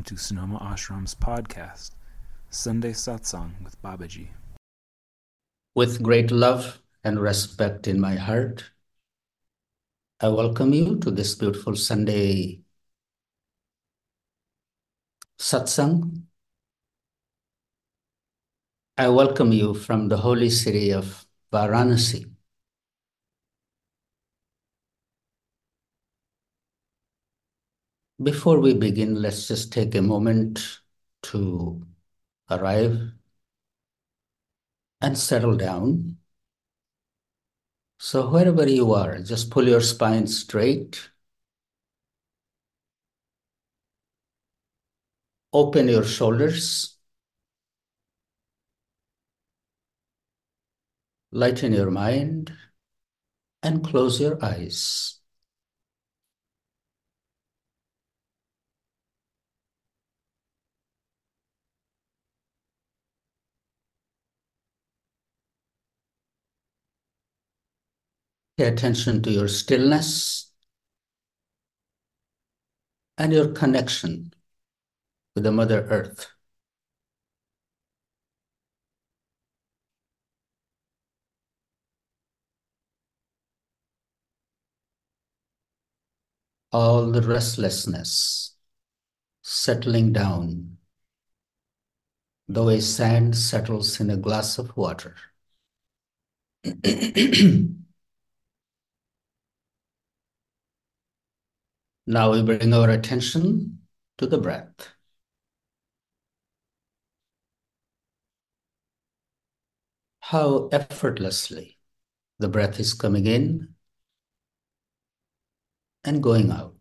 Welcome to Sonoma Ashram's podcast, Sunday Satsang with Babaji. With great love and respect in my heart, I welcome you to this beautiful Sunday satsang. I welcome you from the holy city of Varanasi. Before we begin, let's just take a moment to arrive and settle down. So, wherever you are, just pull your spine straight. Open your shoulders. Lighten your mind and close your eyes. Pay attention to your stillness and your connection with the Mother Earth. All the restlessness settling down the way sand settles in a glass of water. Now we bring our attention to the breath. How effortlessly the breath is coming in and going out.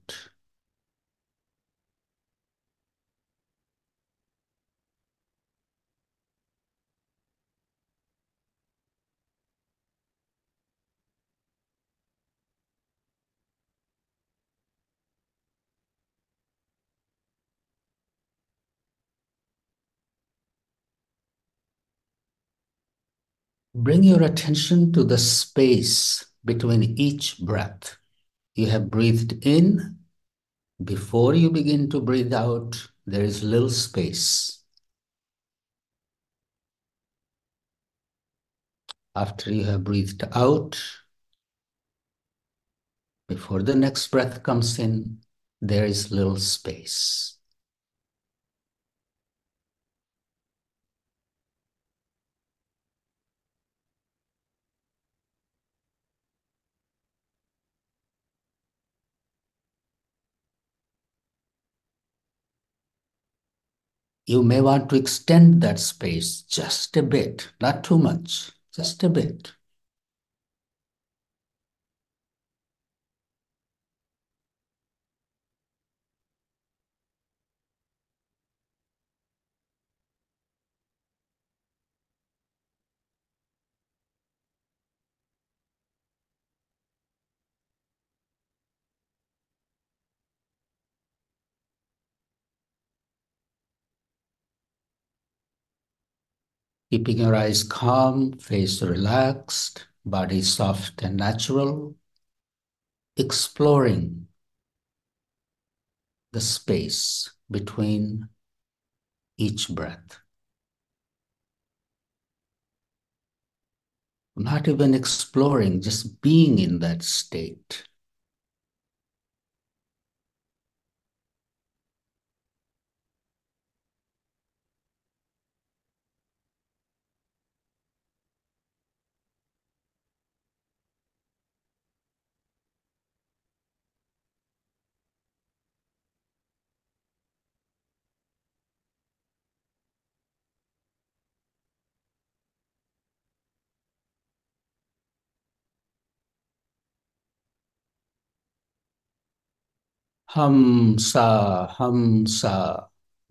Bring your attention to the space between each breath. You have breathed in. Before you begin to breathe out, there is little space. After you have breathed out, before the next breath comes in, there is little space. You may want to extend that space just a bit, not too much, just a bit. Keeping your eyes calm, face relaxed, body soft and natural, exploring the space between each breath. Not even exploring, just being in that state. हम सा हम सा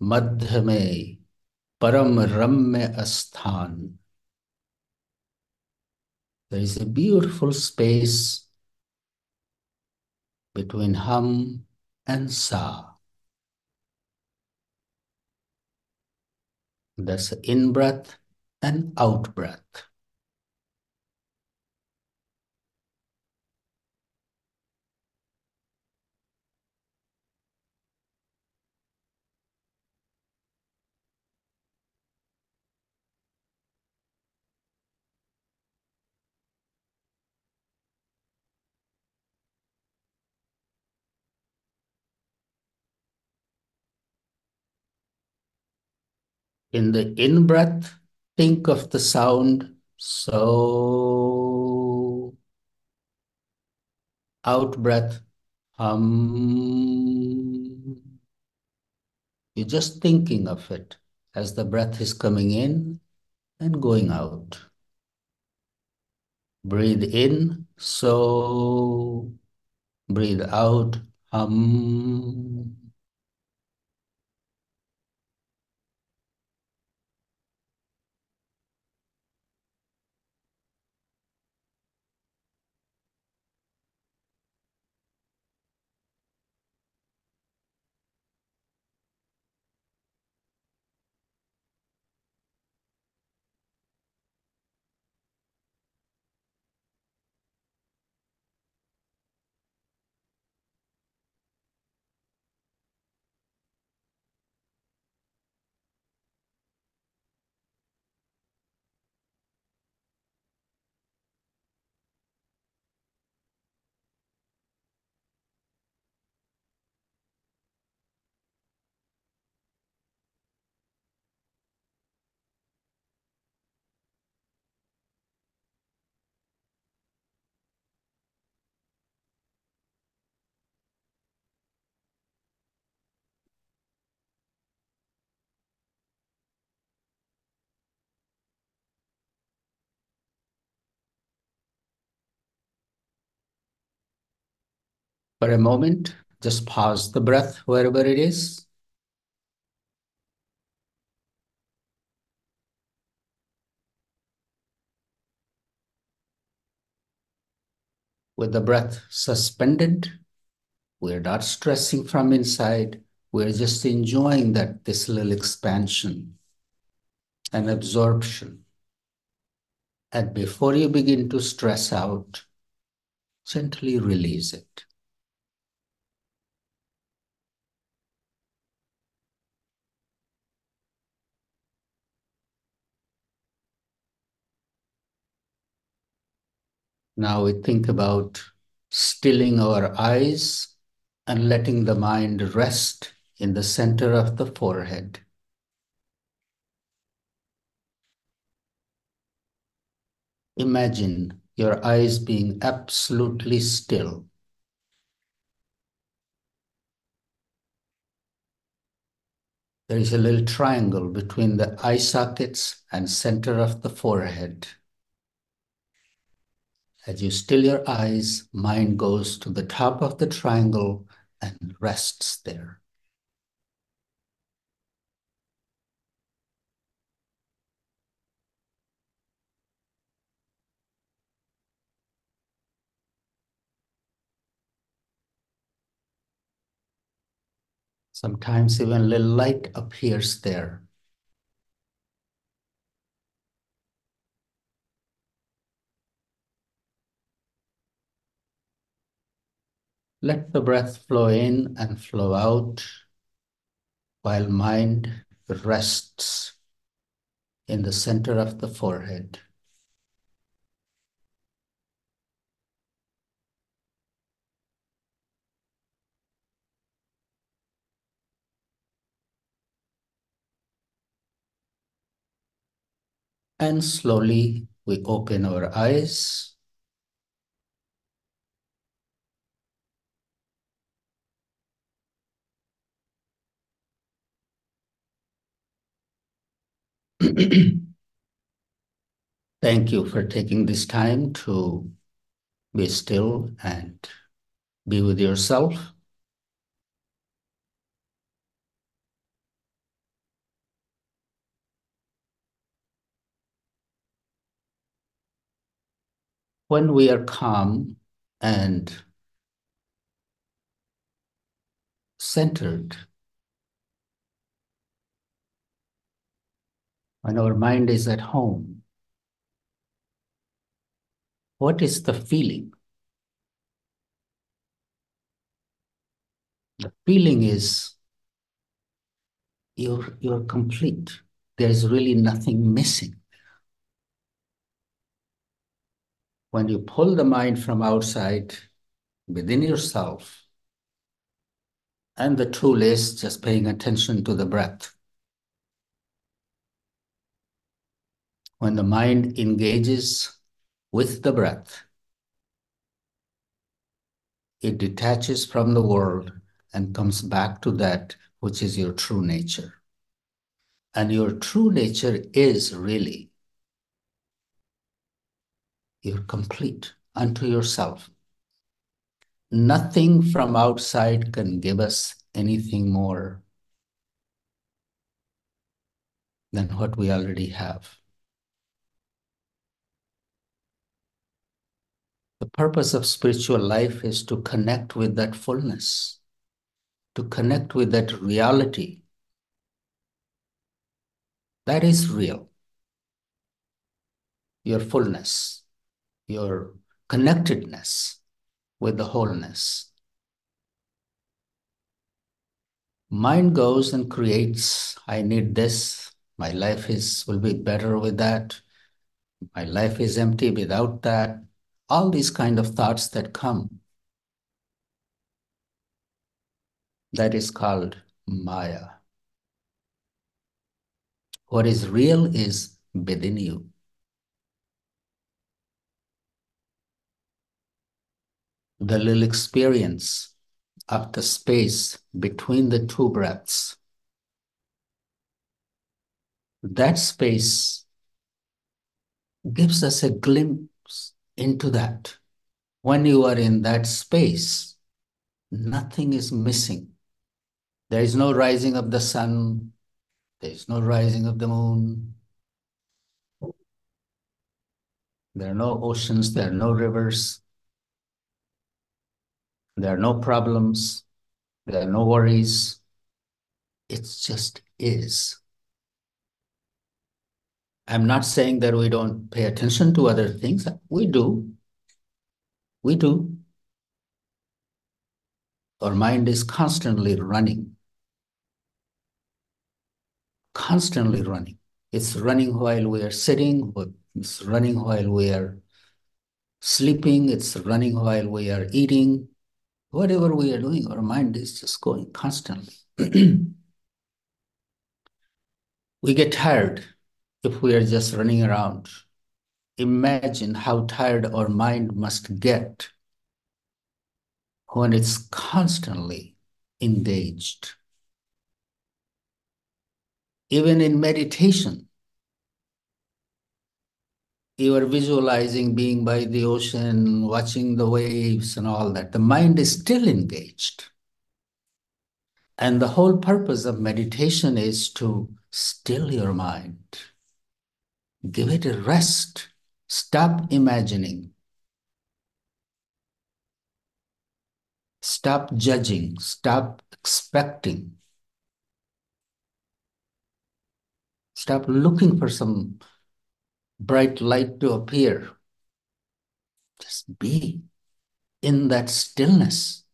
मध्य में परम रम्य स्थान there is a beautiful space between hum and sa. That's in breath and out breath. In the in breath, think of the sound so. Out breath, hum. You're just thinking of it as the breath is coming in and going out. Breathe in, so. Breathe out, hum. For a moment, just pause the breath wherever it is. With the breath suspended, we're not stressing from inside. We're just enjoying that this little expansion and absorption. And before you begin to stress out, gently release it. Now we think about stilling our eyes and letting the mind rest in the center of the forehead. Imagine your eyes being absolutely still. There is a little triangle between the eye sockets and center of the forehead. As you still your eyes, mind goes to the top of the triangle and rests there. Sometimes even a little light appears there. Let the breath flow in and flow out while mind rests in the center of the forehead. And slowly we open our eyes. Thank you for taking this time to be still and be with yourself. When we are calm and centered, when our mind is at home, what is the feeling? The feeling is you're, you're complete. There's really nothing missing. When you pull the mind from outside within yourself, and the tool is just paying attention to the breath. When the mind engages with the breath, it detaches from the world and comes back to that which is your true nature. And your true nature is really you're complete unto yourself. Nothing from outside can give us anything more than what we already have. Purpose of spiritual life is to connect with that fullness, to connect with that reality that is real. Your fullness, your connectedness with the wholeness. Mind goes and creates, I need this, my life is will be better with that, my life is empty without that. All these kind of thoughts that come. That is called Maya. What is real is within you. The little experience of the space between the two breaths. That space gives us a glimpse into that. When you are in that space, nothing is missing. There is no rising of the sun, there is no rising of the moon. There are no oceans, there are no rivers. There are no problems, there are no worries. It just is. I'm not saying that we don't pay attention to other things. We do. We do. Our mind is constantly running constantly running. It's running while we are sitting, it's running while we are sleeping, it's running while we are eating. Whatever we are doing, our mind is just going constantly. we get tired if we are just running around. Imagine how tired our mind must get when it's constantly engaged even in meditation, you are visualizing being by the ocean, watching the waves and all that. The mind is still engaged. And the whole purpose of meditation is to still your mind, give it a rest, stop imagining, stop judging, stop expecting. Stop looking for some bright light to appear. Just be in that stillness.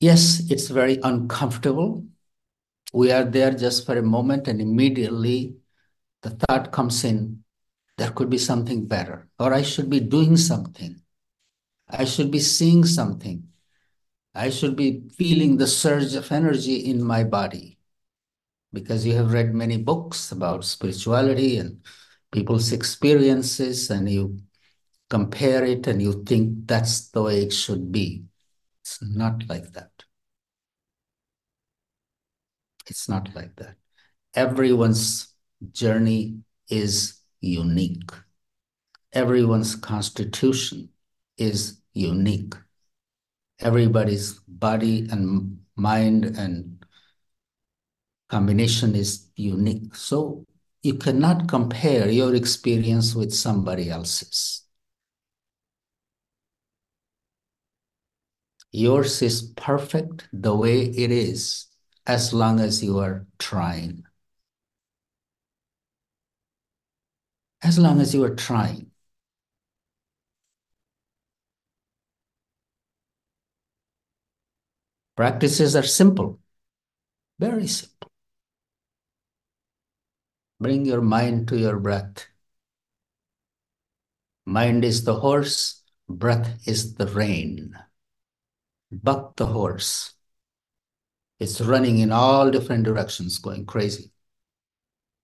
Yes, it's very uncomfortable. We are there just for a moment, and immediately the thought comes in there could be something better, or I should be doing something. I should be seeing something. I should be feeling the surge of energy in my body because you have read many books about spirituality and people's experiences, and you compare it and you think that's the way it should be. It's not like that. It's not like that. Everyone's journey is unique. Everyone's constitution is unique everybody's body and mind and combination is unique. So you cannot compare your experience with somebody else's. Yours is perfect the way it is, as long as you are trying. As long as you are trying. Practices are simple, very simple. Bring your mind to your breath. Mind is the horse, breath is the rein. Buck the horse. It's running in all different directions, going crazy.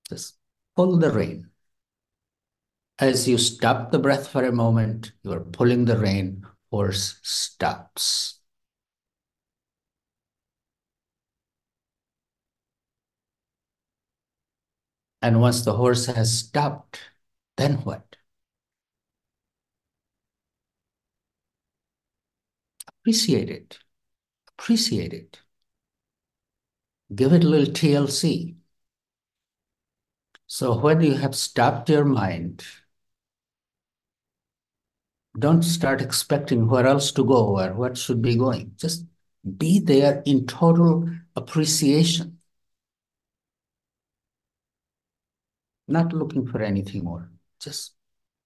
Just pull the rein. As you stop the breath for a moment, you are pulling the rein, horse stops. And once the horse has stopped, then what? Appreciate it. Appreciate it. Give it a little TLC. So when you have stopped your mind, don't start expecting where else to go or what should be going. Just be there in total appreciation. Not looking for anything more, just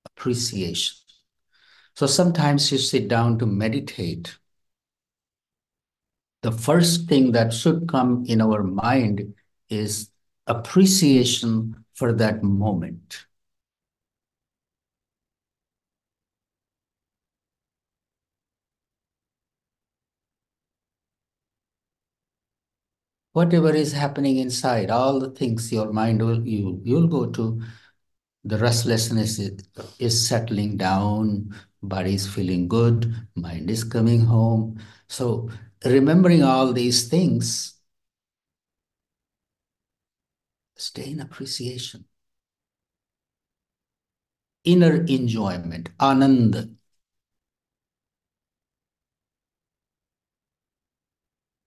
appreciation. So sometimes you sit down to meditate. The first thing that should come in our mind is appreciation for that moment. Whatever is happening inside, all the things your mind will you you'll go to, the restlessness is, is settling down, body is feeling good, mind is coming home. So remembering all these things, stay in appreciation. Inner enjoyment, anand.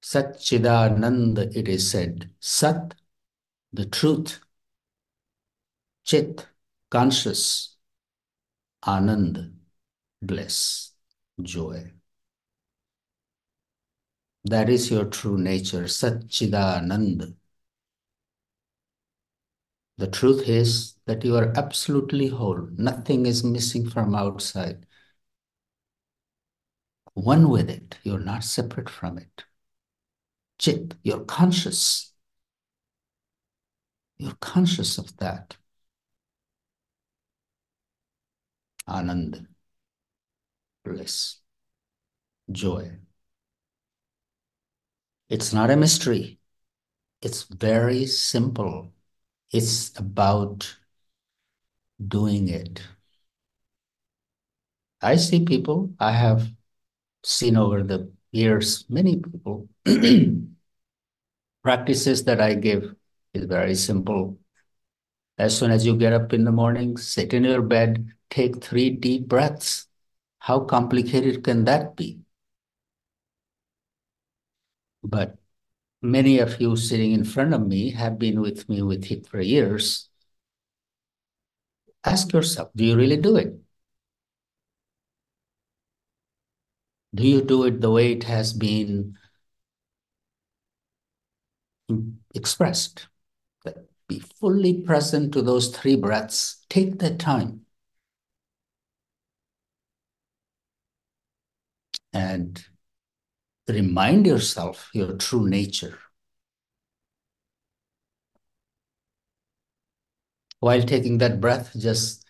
Satchidanand, it is said. Sat, the truth. Chit, conscious. Ananda, bliss, joy. That is your true nature, Satchidanand. The truth is that you are absolutely whole. Nothing is missing from outside. One with it, you're not separate from it. Chit, you're conscious. You're conscious of that. Anand, bliss, joy. It's not a mystery. It's very simple. It's about doing it. I see people, I have seen over the years many people. Practices that I give is very simple. As soon as you get up in the morning, sit in your bed, take three deep breaths. How complicated can that be? But many of you sitting in front of me have been with me with it for years. Ask yourself, do you really do it? Do you do it the way it has been expressed? Be fully present to those three breaths. Take that time. And remind yourself your true nature. While taking that breath, just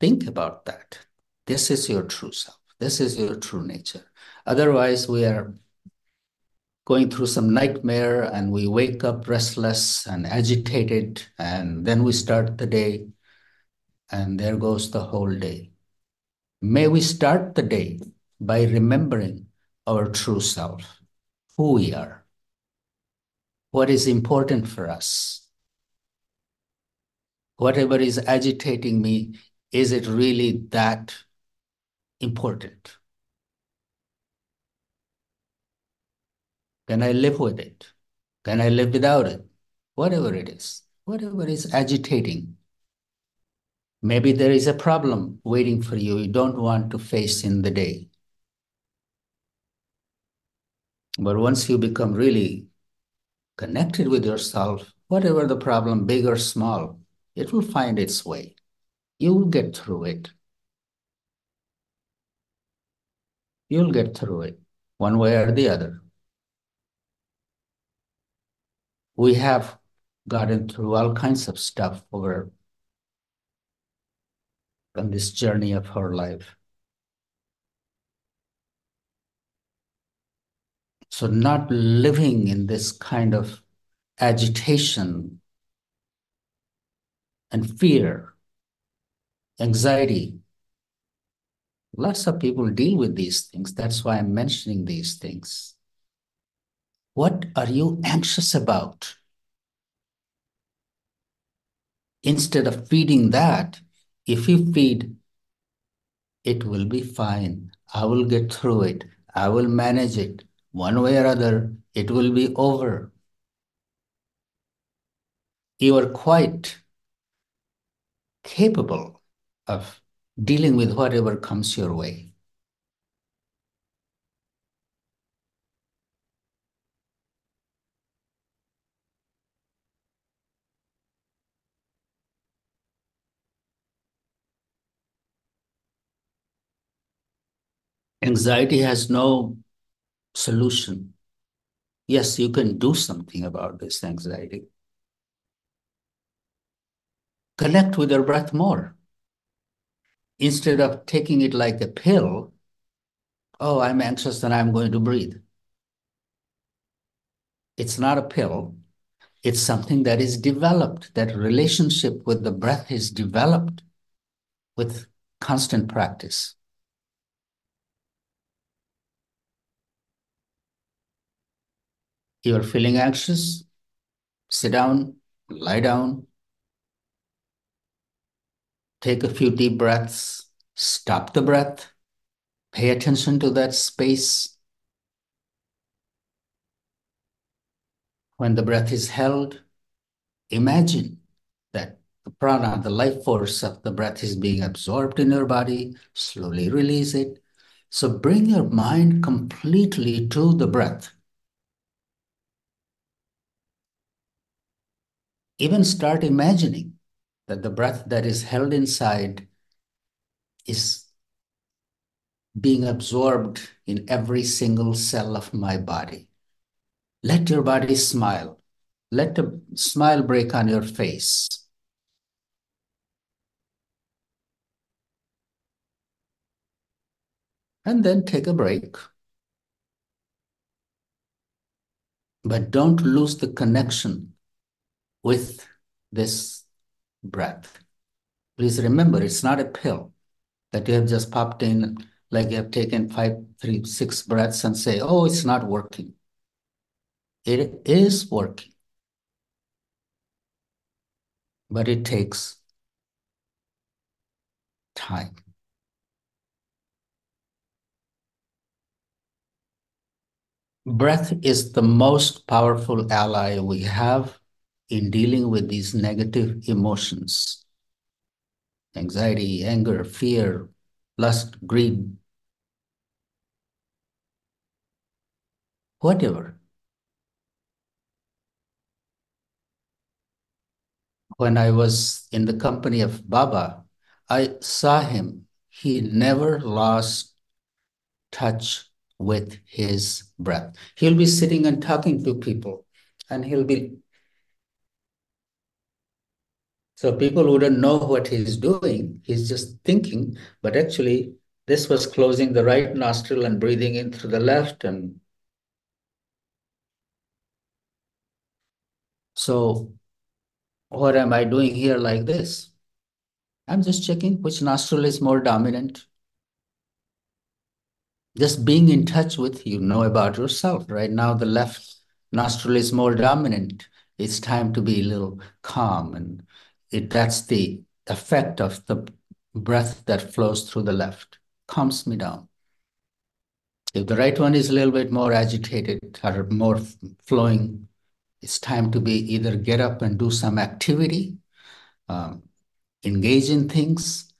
think about that. This is your true self. This is your true nature. Otherwise, we are going through some nightmare and we wake up restless and agitated, and then we start the day, and there goes the whole day. May we start the day by remembering our true self, who we are, what is important for us. Whatever is agitating me, is it really that important? Can I live with it? Can I live without it? Whatever it is, whatever is agitating. Maybe there is a problem waiting for you you don't want to face in the day. But once you become really connected with yourself, whatever the problem, big or small, it will find its way. You will get through it. You'll get through it one way or the other. We have gotten through all kinds of stuff over on this journey of our life. So, not living in this kind of agitation and fear, anxiety. Lots of people deal with these things. That's why I'm mentioning these things. What are you anxious about? Instead of feeding that, if you feed, it will be fine. I will get through it. I will manage it. One way or other, it will be over. You are quite capable of dealing with whatever comes your way. Anxiety has no solution. Yes, you can do something about this anxiety. Connect with your breath more. Instead of taking it like a pill, oh, I'm anxious and I'm going to breathe. It's not a pill. It's something that is developed. That relationship with the breath is developed with constant practice. You're feeling anxious? Sit down, lie down, take a few deep breaths, stop the breath, pay attention to that space. When the breath is held, imagine that the prana, the life force of the breath, is being absorbed in your body. Slowly release it. So bring your mind completely to the breath. Even start imagining that the breath that is held inside is being absorbed in every single cell of my body. Let your body smile. Let a smile break on your face. And then take a break. But don't lose the connection with this breath. Please remember, it's not a pill that you have just popped in, like you have taken five, three, six breaths and say, oh, it's not working. It is working. But it takes time. Breath is the most powerful ally we have in dealing with these negative emotions anxiety, anger, fear, lust, greed, whatever. When I was in the company of Baba, I saw him. He never lost touch with his breath. He'll be sitting and talking to people, and he'll be so people wouldn't know what he's doing. He's just thinking, but actually, this was closing the right nostril and breathing in through the left. And so, what am I doing here like this? I'm just checking which nostril is more dominant. Just being in touch with you know about yourself. Right now, the left nostril is more dominant. It's time to be a little calm and it, that's the effect of the breath that flows through the left, calms me down. If the right one is a little bit more agitated or more flowing, it's time to be either get up and do some activity, um, engage in things.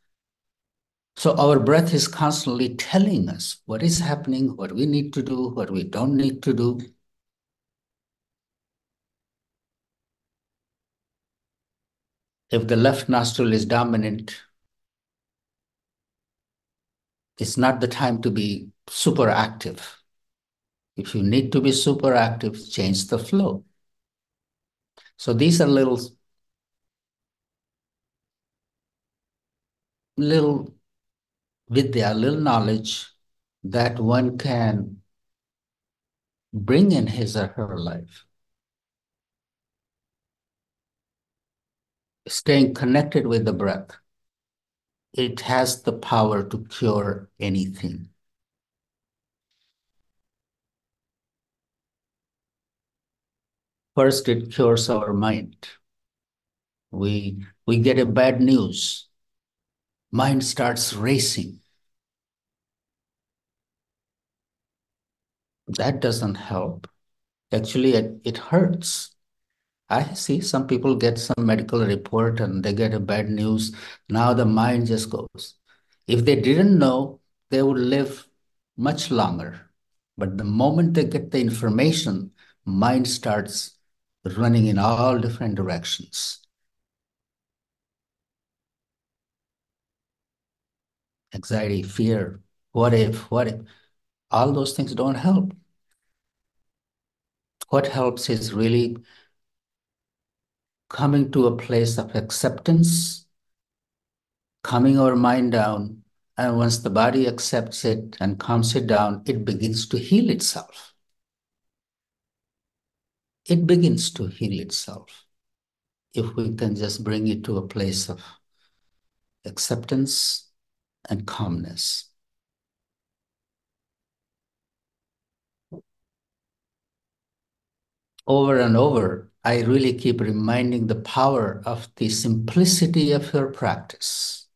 So our breath is constantly telling us what is happening, what we need to do, what we don't need to do. If the left nostril is dominant, it's not the time to be super active. If you need to be super active, change the flow. So these are little, little vidya, little knowledge that one can bring in his or her life. Staying connected with the breath, it has the power to cure anything. First, it cures our mind. We, we get a bad news. Mind starts racing. That doesn't help. Actually, it, it hurts. I see some people get some medical report and they get a bad news. Now the mind just goes. If they didn't know, they would live much longer. But the moment they get the information, mind starts running in all different directions. Anxiety, fear, what if, what if, all those things don't help. What helps is really coming to a place of acceptance, calming our mind down, and once the body accepts it and calms it down, it begins to heal itself. It begins to heal itself if we can just bring it to a place of acceptance and calmness. Over and over, I really keep reminding the power of the simplicity of your practice.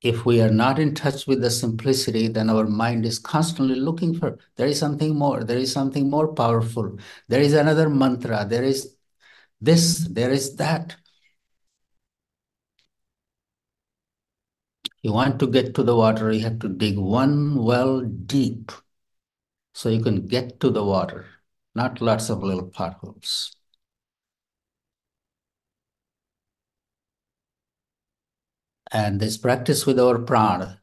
If we are not in touch with the simplicity, then our mind is constantly looking for there is something more, there is something more powerful, there is another mantra, there is this, there is that. You want to get to the water, you have to dig one well deep so you can get to the water, not lots of little potholes. And this practice with our prana,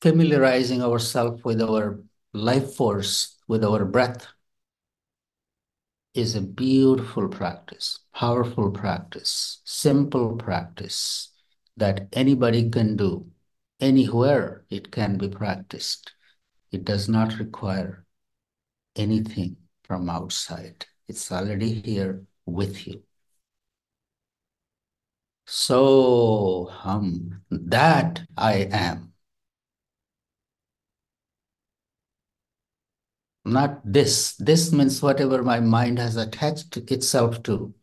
familiarizing ourselves with our life force, with our breath, is a beautiful practice, powerful practice, simple practice that anybody can do. Anywhere it can be practiced. It does not require anything from outside. It's already here with you. Soham, that I am. Not this. This means whatever my mind has attached itself to.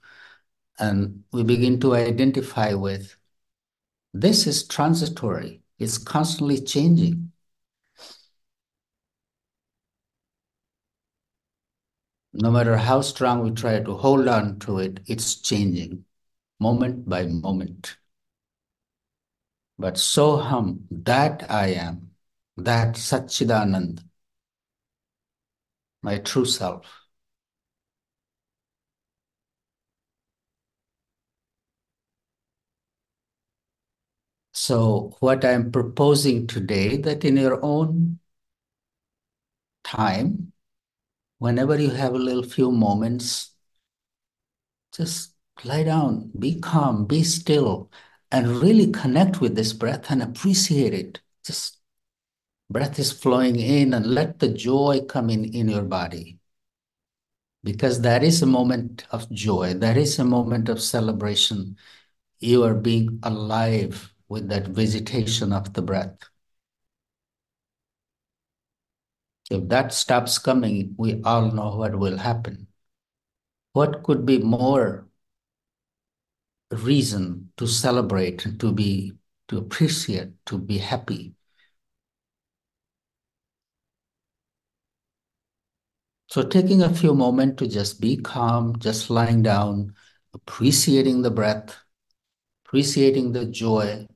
And we begin to identify with. This is transitory. It's constantly changing. No matter how strong we try to hold on to it, it's changing moment by moment. But Soham, that I am, that Satchidanand, my true self. So, what I'm proposing today, that in your own time, whenever you have a little few moments, just lie down, be calm, be still, and really connect with this breath and appreciate it. Just breath is flowing in and let the joy come in in your body. Because that is a moment of joy, that is a moment of celebration. You are being alive with that visitation of the breath. If that stops coming, we all know what will happen. What could be more reason to celebrate, to be, to appreciate, to be happy? So taking a few moments to just be calm, just lying down, appreciating the breath, appreciating the joy,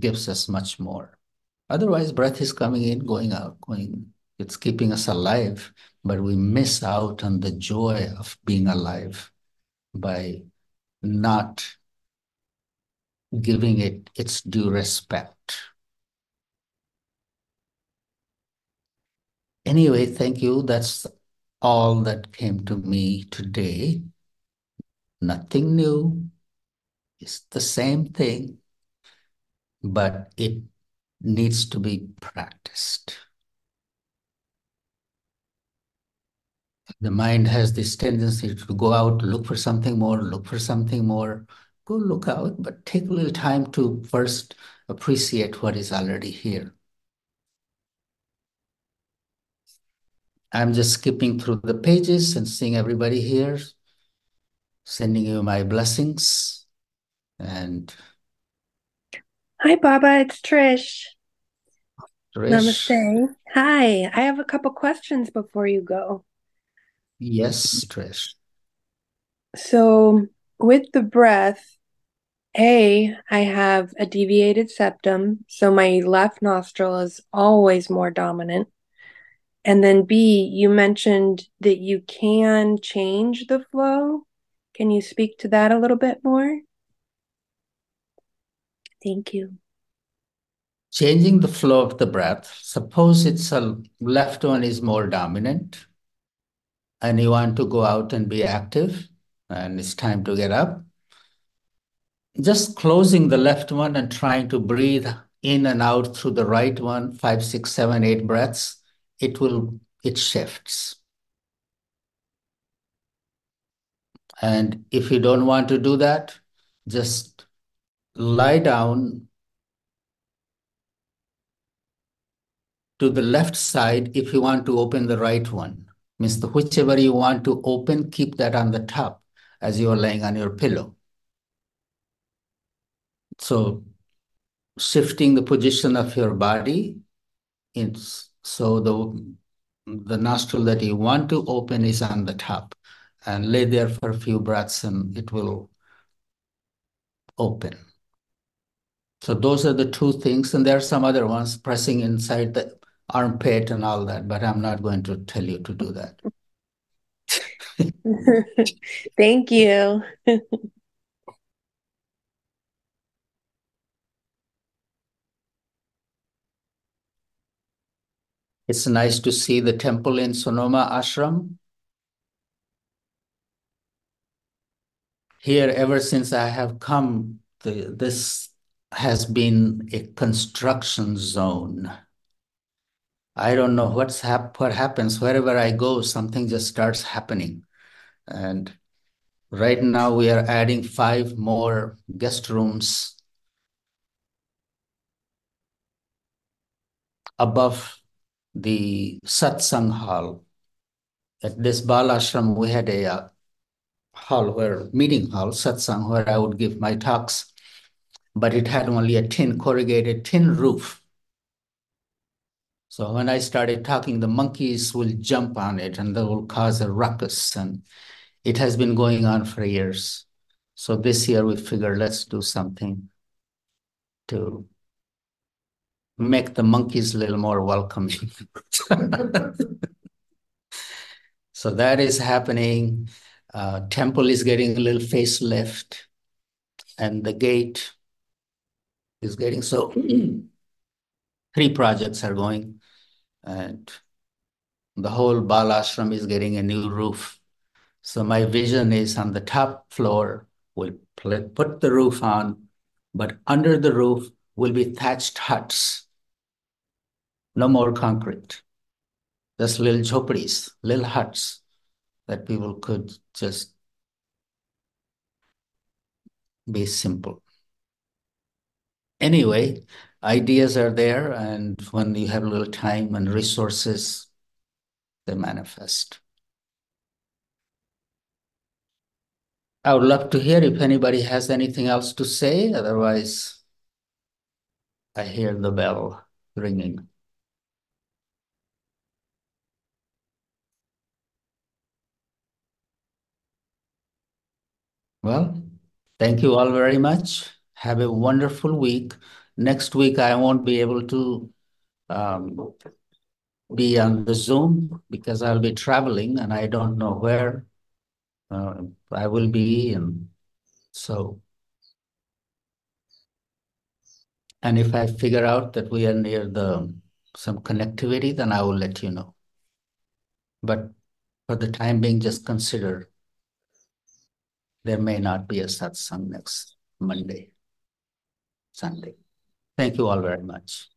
gives us much more. Otherwise, breath is coming in, going out, going. It's keeping us alive, but we miss out on the joy of being alive by not giving it its due respect. Anyway, thank you. That's all that came to me today. Nothing new. It's the same thing, but it needs to be practiced. The mind has this tendency to go out, look for something more, look for something more. Go look out, but take a little time to first appreciate what is already here. I'm just skipping through the pages and seeing everybody here, sending you my blessings. And Hi, Baba. It's Trish. Trish, Namaste. Hi. I have a couple questions before you go. yes, Trish. So, with the breath, A, I have a deviated septum, so my left nostril is always more dominant. And then B, you mentioned that you can change the flow. Can you speak to that a little bit more? Thank you. Changing the flow of the breath. Suppose it's a left one is more dominant and you want to go out and be active and it's time to get up. Just closing the left one and trying to breathe in and out through the right one, five, six, seven, eight breaths, it will, it shifts. And if you don't want to do that, just lie down to the left side if you want to open the right one. Means the whichever you want to open, keep that on the top as you are laying on your pillow. So shifting the position of your body, it's so the the nostril that you want to open is on the top and lay there for a few breaths and it will open. So those are the two things. And there are some other ones pressing inside the armpit and all that, but I'm not going to tell you to do that. Thank you. It's nice to see the temple in Sonoma Ashram. Here, ever since I have come, the, this has been a construction zone. I don't know what's hap- what happens wherever I go, something just starts happening. And right now we are adding five more guest rooms above the satsang hall. At this Balashram, we had a uh, hall where meeting hall, satsang, where I would give my talks, but it had only a tin corrugated tin roof. So when I started talking, the monkeys will jump on it and they will cause a ruckus. And it has been going on for years. So this year we figured let's do something to make the monkeys a little more welcoming. so that is happening. Uh, temple is getting a little facelift, and the gate is getting so. three projects are going, and the whole Balashram is getting a new roof. So my vision is on the top floor, we'll put the roof on, but under the roof will be thatched huts. No more concrete. Just little jhopadis, little huts that people could just be simple. Anyway, ideas are there, and when you have a little time and resources, they manifest. I would love to hear if anybody has anything else to say. Otherwise, I hear the bell ringing. Well, thank you all very much. Have a wonderful week. Next week, I won't be able to um, be on the Zoom because I'll be traveling and I don't know where uh, I will be. And so, and if I figure out that we are near the some connectivity, then I will let you know. But for the time being, just consider there may not be a satsang next Monday, Sunday. Thank you all very much.